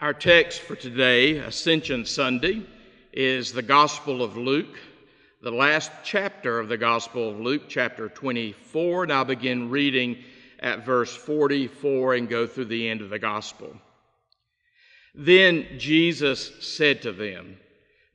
Our text for today, Ascension Sunday, is the Gospel of Luke, the last chapter of the Gospel of Luke, chapter 24. And I'll begin reading at verse 44 and go through the end of the Gospel. Then Jesus said to them,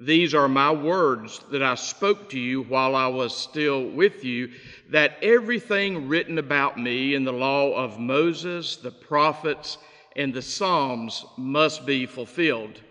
These are my words that I spoke to you while I was still with you, that everything written about me in the law of Moses, the prophets, and the Psalms must be fulfilled.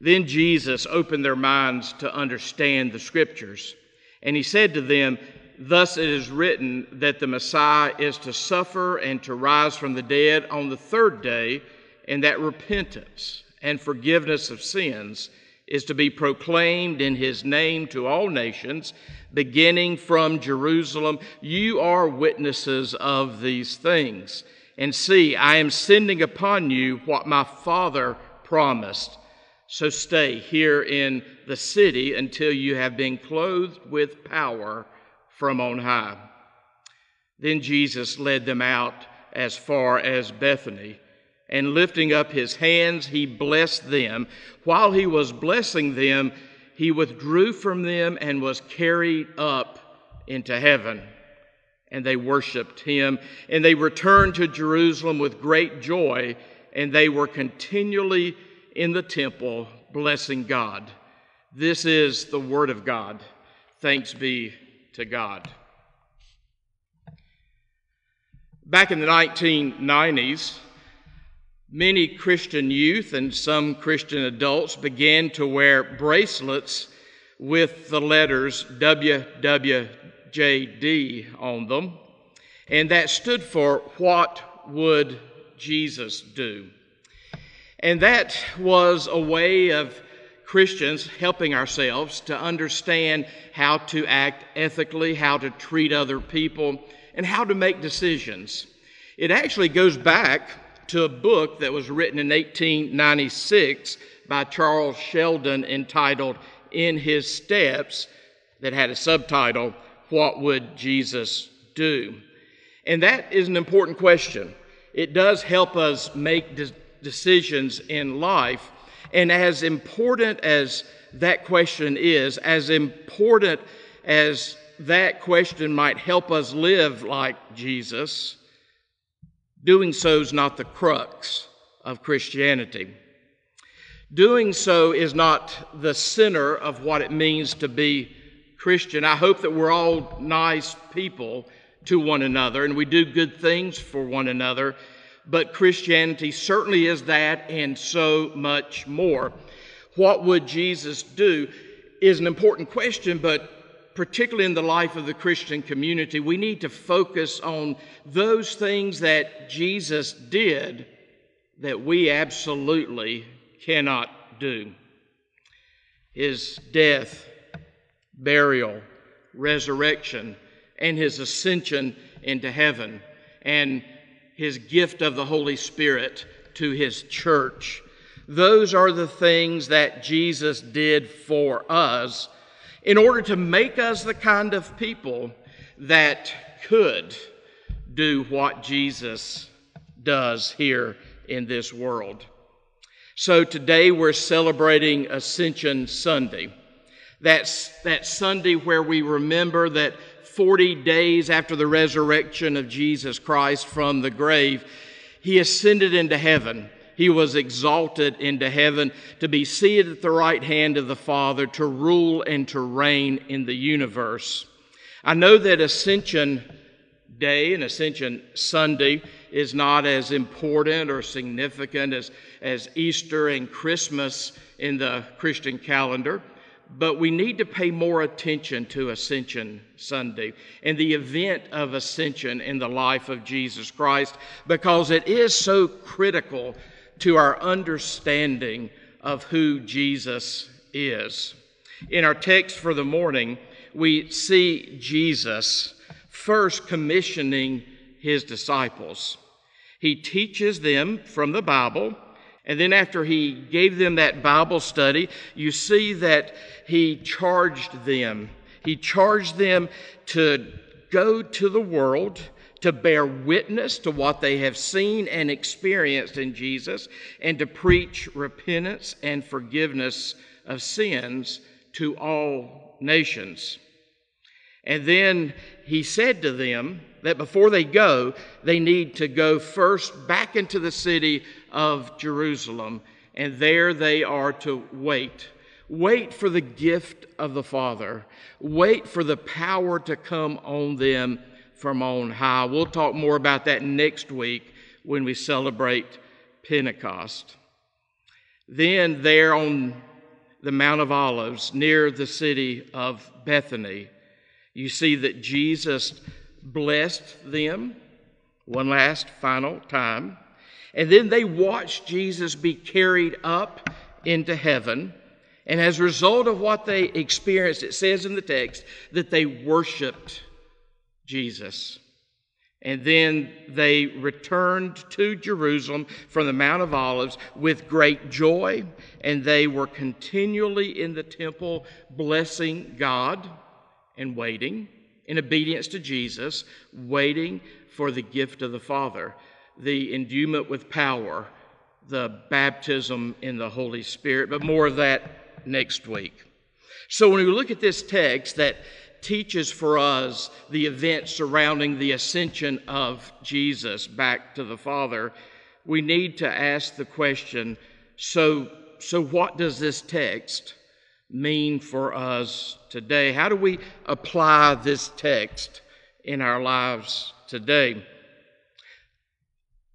Then Jesus opened their minds to understand the Scriptures. And he said to them, Thus it is written that the Messiah is to suffer and to rise from the dead on the third day, and that repentance and forgiveness of sins is to be proclaimed in his name to all nations, beginning from Jerusalem. You are witnesses of these things. And see, I am sending upon you what my Father promised. So stay here in the city until you have been clothed with power from on high. Then Jesus led them out as far as Bethany, and lifting up his hands, he blessed them. While he was blessing them, he withdrew from them and was carried up into heaven and they worshiped him. And they returned to Jerusalem with great joy, and they were continually in the temple blessing God. This is the word of God. Thanks be to God. Back in the 1990s, many Christian youth and some Christian adults began to wear bracelets with the letters WW JD on them, and that stood for What Would Jesus Do? And that was a way of Christians helping ourselves to understand how to act ethically, how to treat other people, and how to make decisions. It actually goes back to a book that was written in 1896 by Charles Sheldon entitled In His Steps, that had a subtitle what would Jesus do? And that is an important question. It does help us make de- decisions in life. And as important as that question is, as important as that question might help us live like Jesus, doing so is not the crux of Christianity. Doing so is not the center of what it means to be Christian. I hope that we're all nice people to one another and we do good things for one another. But Christianity certainly is that and so much more. What would Jesus do is an important question, but particularly in the life of the Christian community, we need to focus on those things that Jesus did that we absolutely cannot do. His death, burial, resurrection, and his ascension into heaven, and his gift of the Holy Spirit to his church. Those are the things that Jesus did for us in order to make us the kind of people that could do what Jesus does here in this world. So today we're celebrating Ascension Sunday. That's that Sunday where we remember that 40 days after the resurrection of Jesus Christ from the grave, he ascended into heaven. He was exalted into heaven to be seated at the right hand of the Father to rule and to reign in the universe. I know that Ascension Day and Ascension Sunday is not as important or significant as, as Easter and Christmas in the Christian calendar but we need to pay more attention to Ascension Sunday and the event of ascension in the life of Jesus Christ because it is so critical to our understanding of who Jesus is. In our text for the morning, we see Jesus first commissioning his disciples. He teaches them from the Bible and then, after he gave them that Bible study, you see that he charged them. He charged them to go to the world, to bear witness to what they have seen and experienced in Jesus, and to preach repentance and forgiveness of sins to all nations. And then he said to them that before they go, they need to go first back into the city of Jerusalem, and there they are to wait. Wait for the gift of the Father. Wait for the power to come on them from on high. We'll talk more about that next week when we celebrate Pentecost. Then, there on the Mount of Olives, near the city of Bethany, you see that Jesus blessed them one last final time. And then they watched Jesus be carried up into heaven. And as a result of what they experienced, it says in the text that they worshiped Jesus. And then they returned to Jerusalem from the Mount of Olives with great joy, and they were continually in the temple blessing God and waiting in obedience to Jesus, waiting for the gift of the Father, the endowment with power, the baptism in the Holy Spirit, but more of that next week. So when we look at this text that teaches for us the events surrounding the ascension of Jesus back to the Father, we need to ask the question so, so what does this text mean for us today? How do we apply this text in our lives today?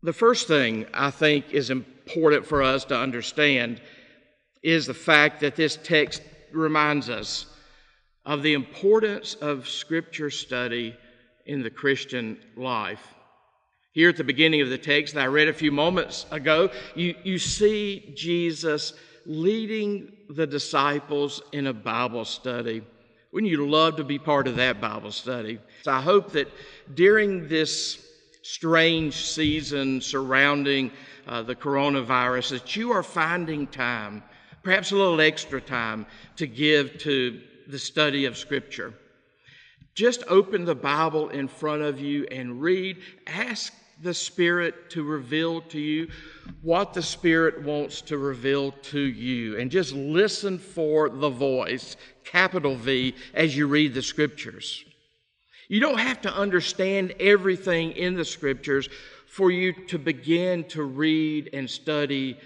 The first thing I think is important for us to understand is the fact that this text reminds us of the importance of Scripture study in the Christian life. Here at the beginning of the text that I read a few moments ago, you, you see Jesus leading the disciples in a Bible study. Wouldn't you love to be part of that Bible study? So I hope that during this strange season surrounding uh, the coronavirus, that you are finding time, perhaps a little extra time, to give to the study of Scripture. Just open the Bible in front of you and read. Ask the Spirit to reveal to you what the Spirit wants to reveal to you. And just listen for the voice, capital V, as you read the Scriptures. You don't have to understand everything in the Scriptures for you to begin to read and study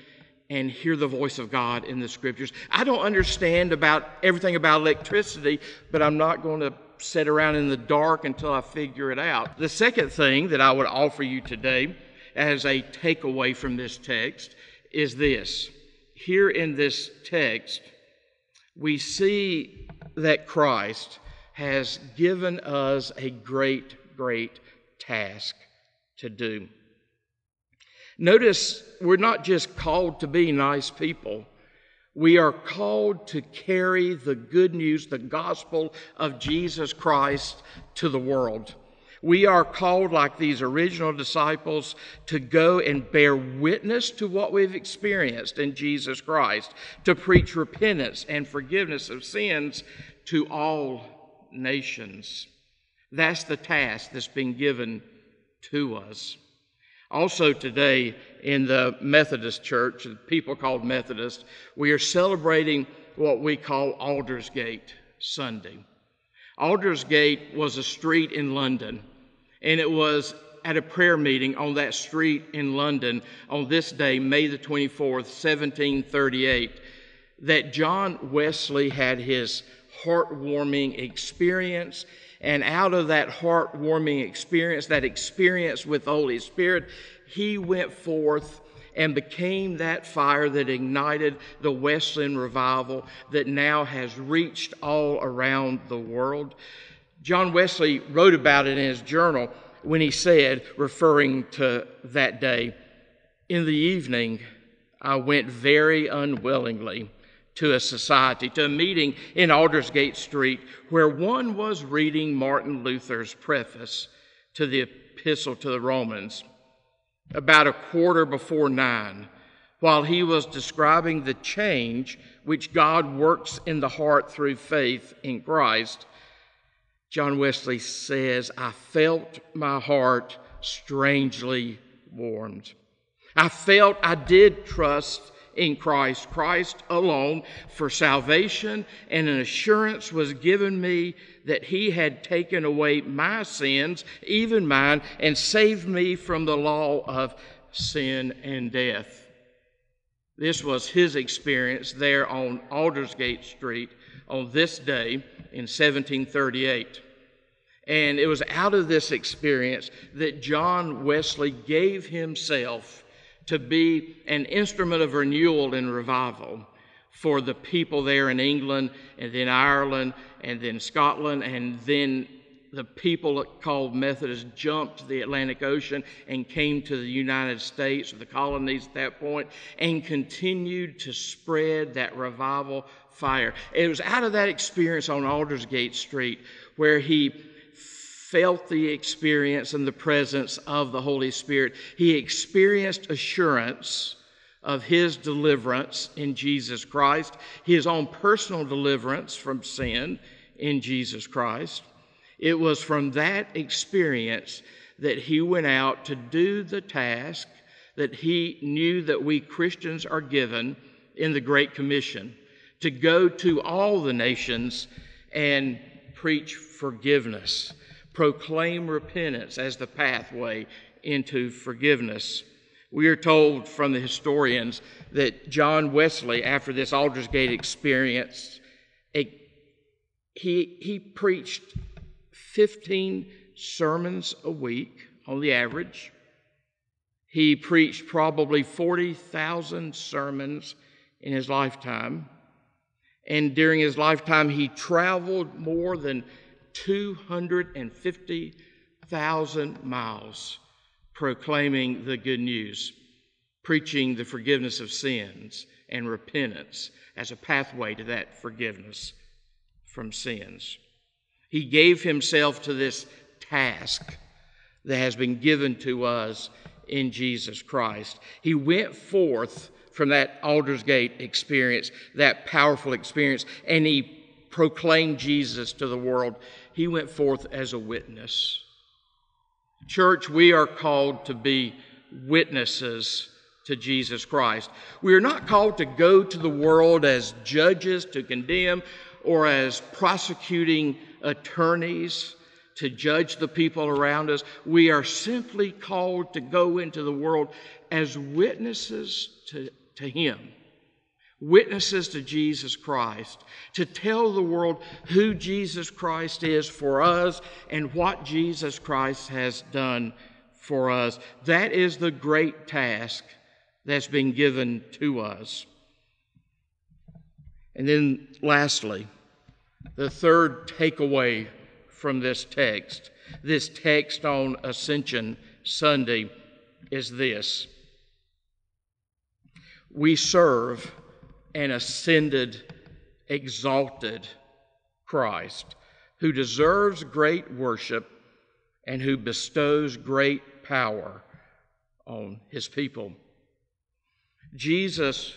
and hear the voice of God in the Scriptures. I don't understand about everything about electricity, but I'm not going to sit around in the dark until I figure it out. The second thing that I would offer you today as a takeaway from this text is this. Here in this text, we see that Christ has given us a great, great task to do. Notice we're not just called to be nice people. We are called to carry the good news, the gospel of Jesus Christ to the world. We are called, like these original disciples, to go and bear witness to what we've experienced in Jesus Christ, to preach repentance and forgiveness of sins to all nations. That's the task that's been given to us. Also, today in the Methodist Church, people called Methodist, we are celebrating what we call Aldersgate Sunday. Aldersgate was a street in London, and it was at a prayer meeting on that street in London on this day, May the 24th, 1738, that John Wesley had his heartwarming experience and out of that heartwarming experience, that experience with the Holy Spirit, he went forth and became that fire that ignited the Wesleyan revival that now has reached all around the world. John Wesley wrote about it in his journal when he said, referring to that day, In the evening, I went very unwillingly to a society, to a meeting in Aldersgate Street, where one was reading Martin Luther's preface to the Epistle to the Romans about a quarter before nine, while he was describing the change which God works in the heart through faith in Christ. John Wesley says, I felt my heart strangely warmed. I felt I did trust in Christ, Christ alone, for salvation, and an assurance was given me that He had taken away my sins, even mine, and saved me from the law of sin and death. This was his experience there on Aldersgate Street on this day in 1738. And it was out of this experience that John Wesley gave himself to be an instrument of renewal and revival for the people there in England and then Ireland and then Scotland and then the people called Methodists jumped the Atlantic Ocean and came to the United States, the colonies at that point, and continued to spread that revival fire. It was out of that experience on Aldersgate Street where he felt the experience and the presence of the Holy Spirit. He experienced assurance of his deliverance in Jesus Christ, his own personal deliverance from sin in Jesus Christ. It was from that experience that he went out to do the task that he knew that we Christians are given in the Great Commission to go to all the nations and preach forgiveness, proclaim repentance as the pathway into forgiveness. We are told from the historians that John Wesley, after this Aldersgate experience, he, he preached 15 sermons a week on the average. He preached probably 40,000 sermons in his lifetime. And during his lifetime, he traveled more than 250,000 miles proclaiming the good news, preaching the forgiveness of sins and repentance as a pathway to that forgiveness from sins. He gave himself to this task that has been given to us in Jesus Christ. He went forth from that Aldersgate experience, that powerful experience, and he proclaimed Jesus to the world. He went forth as a witness. Church, we are called to be witnesses to Jesus Christ. We are not called to go to the world as judges to condemn or as prosecuting attorneys to judge the people around us. We are simply called to go into the world as witnesses to, to Him, witnesses to Jesus Christ, to tell the world who Jesus Christ is for us and what Jesus Christ has done for us. That is the great task that's been given to us. And then, lastly, the third takeaway from this text, this text on Ascension Sunday, is this We serve an ascended, exalted Christ who deserves great worship and who bestows great power on his people. Jesus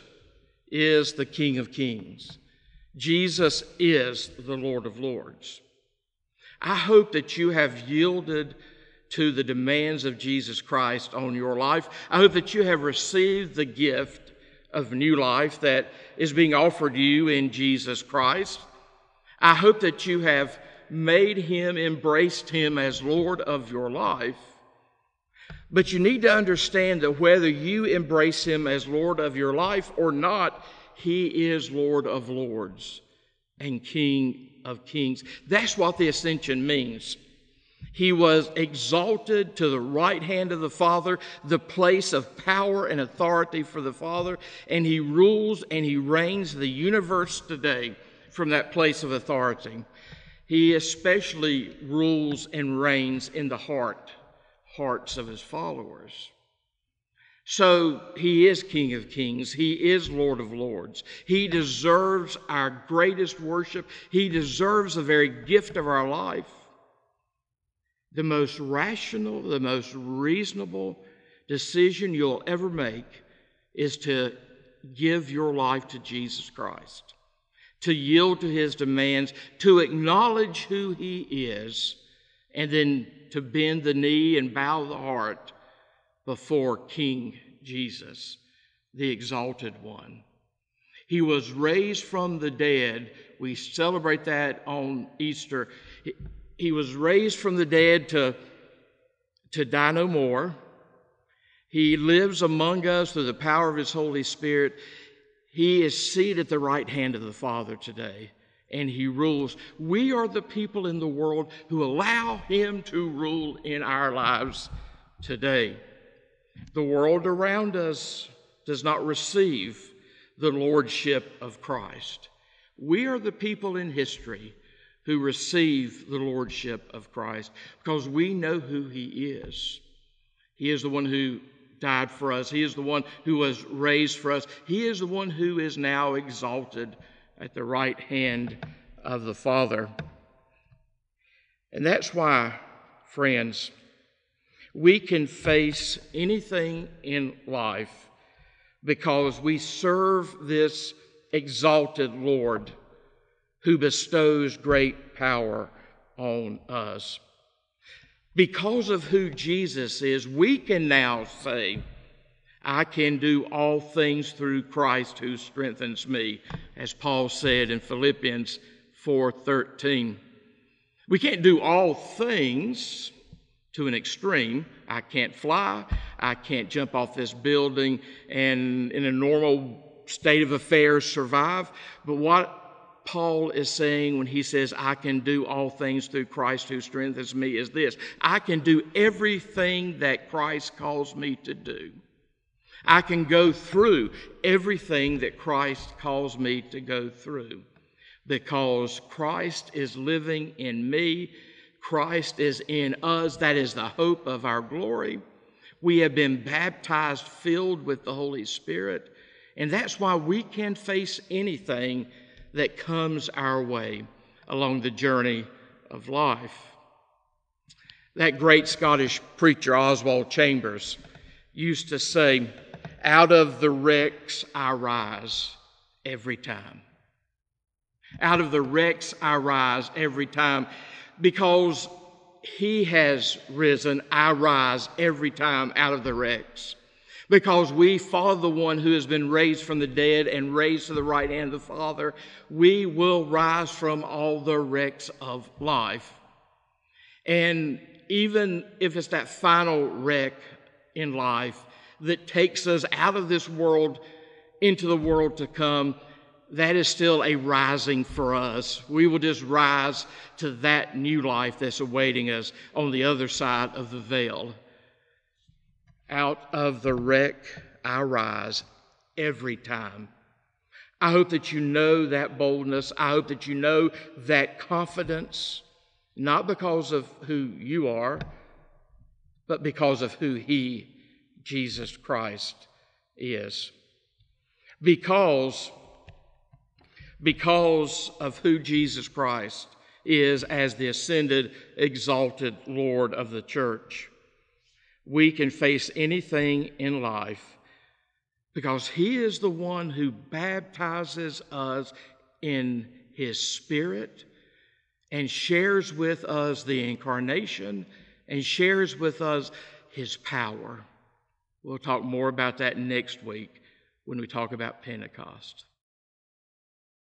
is the King of Kings. Jesus is the Lord of Lords. I hope that you have yielded to the demands of Jesus Christ on your life. I hope that you have received the gift of new life that is being offered you in Jesus Christ. I hope that you have made him, embraced him as Lord of your life. But you need to understand that whether you embrace him as Lord of your life or not, he is Lord of lords and King of kings. That's what the ascension means. He was exalted to the right hand of the Father, the place of power and authority for the Father, and he rules and he reigns the universe today from that place of authority. He especially rules and reigns in the heart, hearts of his followers. So he is King of Kings. He is Lord of Lords. He deserves our greatest worship. He deserves the very gift of our life. The most rational, the most reasonable decision you'll ever make is to give your life to Jesus Christ, to yield to his demands, to acknowledge who he is, and then to bend the knee and bow the heart before King Jesus, the exalted one. He was raised from the dead. We celebrate that on Easter. He was raised from the dead to, to die no more. He lives among us through the power of His Holy Spirit. He is seated at the right hand of the Father today, and He rules. We are the people in the world who allow Him to rule in our lives today. The world around us does not receive the Lordship of Christ. We are the people in history who receive the Lordship of Christ because we know who He is. He is the one who died for us. He is the one who was raised for us. He is the one who is now exalted at the right hand of the Father. And that's why, friends, we can face anything in life because we serve this exalted Lord who bestows great power on us. Because of who Jesus is, we can now say, I can do all things through Christ who strengthens me, as Paul said in Philippians 4:13. We can't do all things to an extreme. I can't fly, I can't jump off this building and in a normal state of affairs survive. But what Paul is saying when he says, I can do all things through Christ who strengthens me is this I can do everything that Christ calls me to do. I can go through everything that Christ calls me to go through because Christ is living in me. Christ is in us. That is the hope of our glory. We have been baptized, filled with the Holy Spirit. And that's why we can face anything that comes our way along the journey of life. That great Scottish preacher, Oswald Chambers, used to say, Out of the wrecks I rise every time. Out of the wrecks I rise every time because he has risen, I rise every time out of the wrecks because we follow the one who has been raised from the dead and raised to the right hand of the Father, we will rise from all the wrecks of life. And even if it's that final wreck in life that takes us out of this world into the world to come, that is still a rising for us. We will just rise to that new life that's awaiting us on the other side of the veil. Out of the wreck I rise every time. I hope that you know that boldness. I hope that you know that confidence, not because of who you are, but because of who He, Jesus Christ, is. Because, because of who Jesus Christ is as the ascended, exalted Lord of the church we can face anything in life because He is the one who baptizes us in His Spirit and shares with us the incarnation and shares with us His power. We'll talk more about that next week when we talk about Pentecost.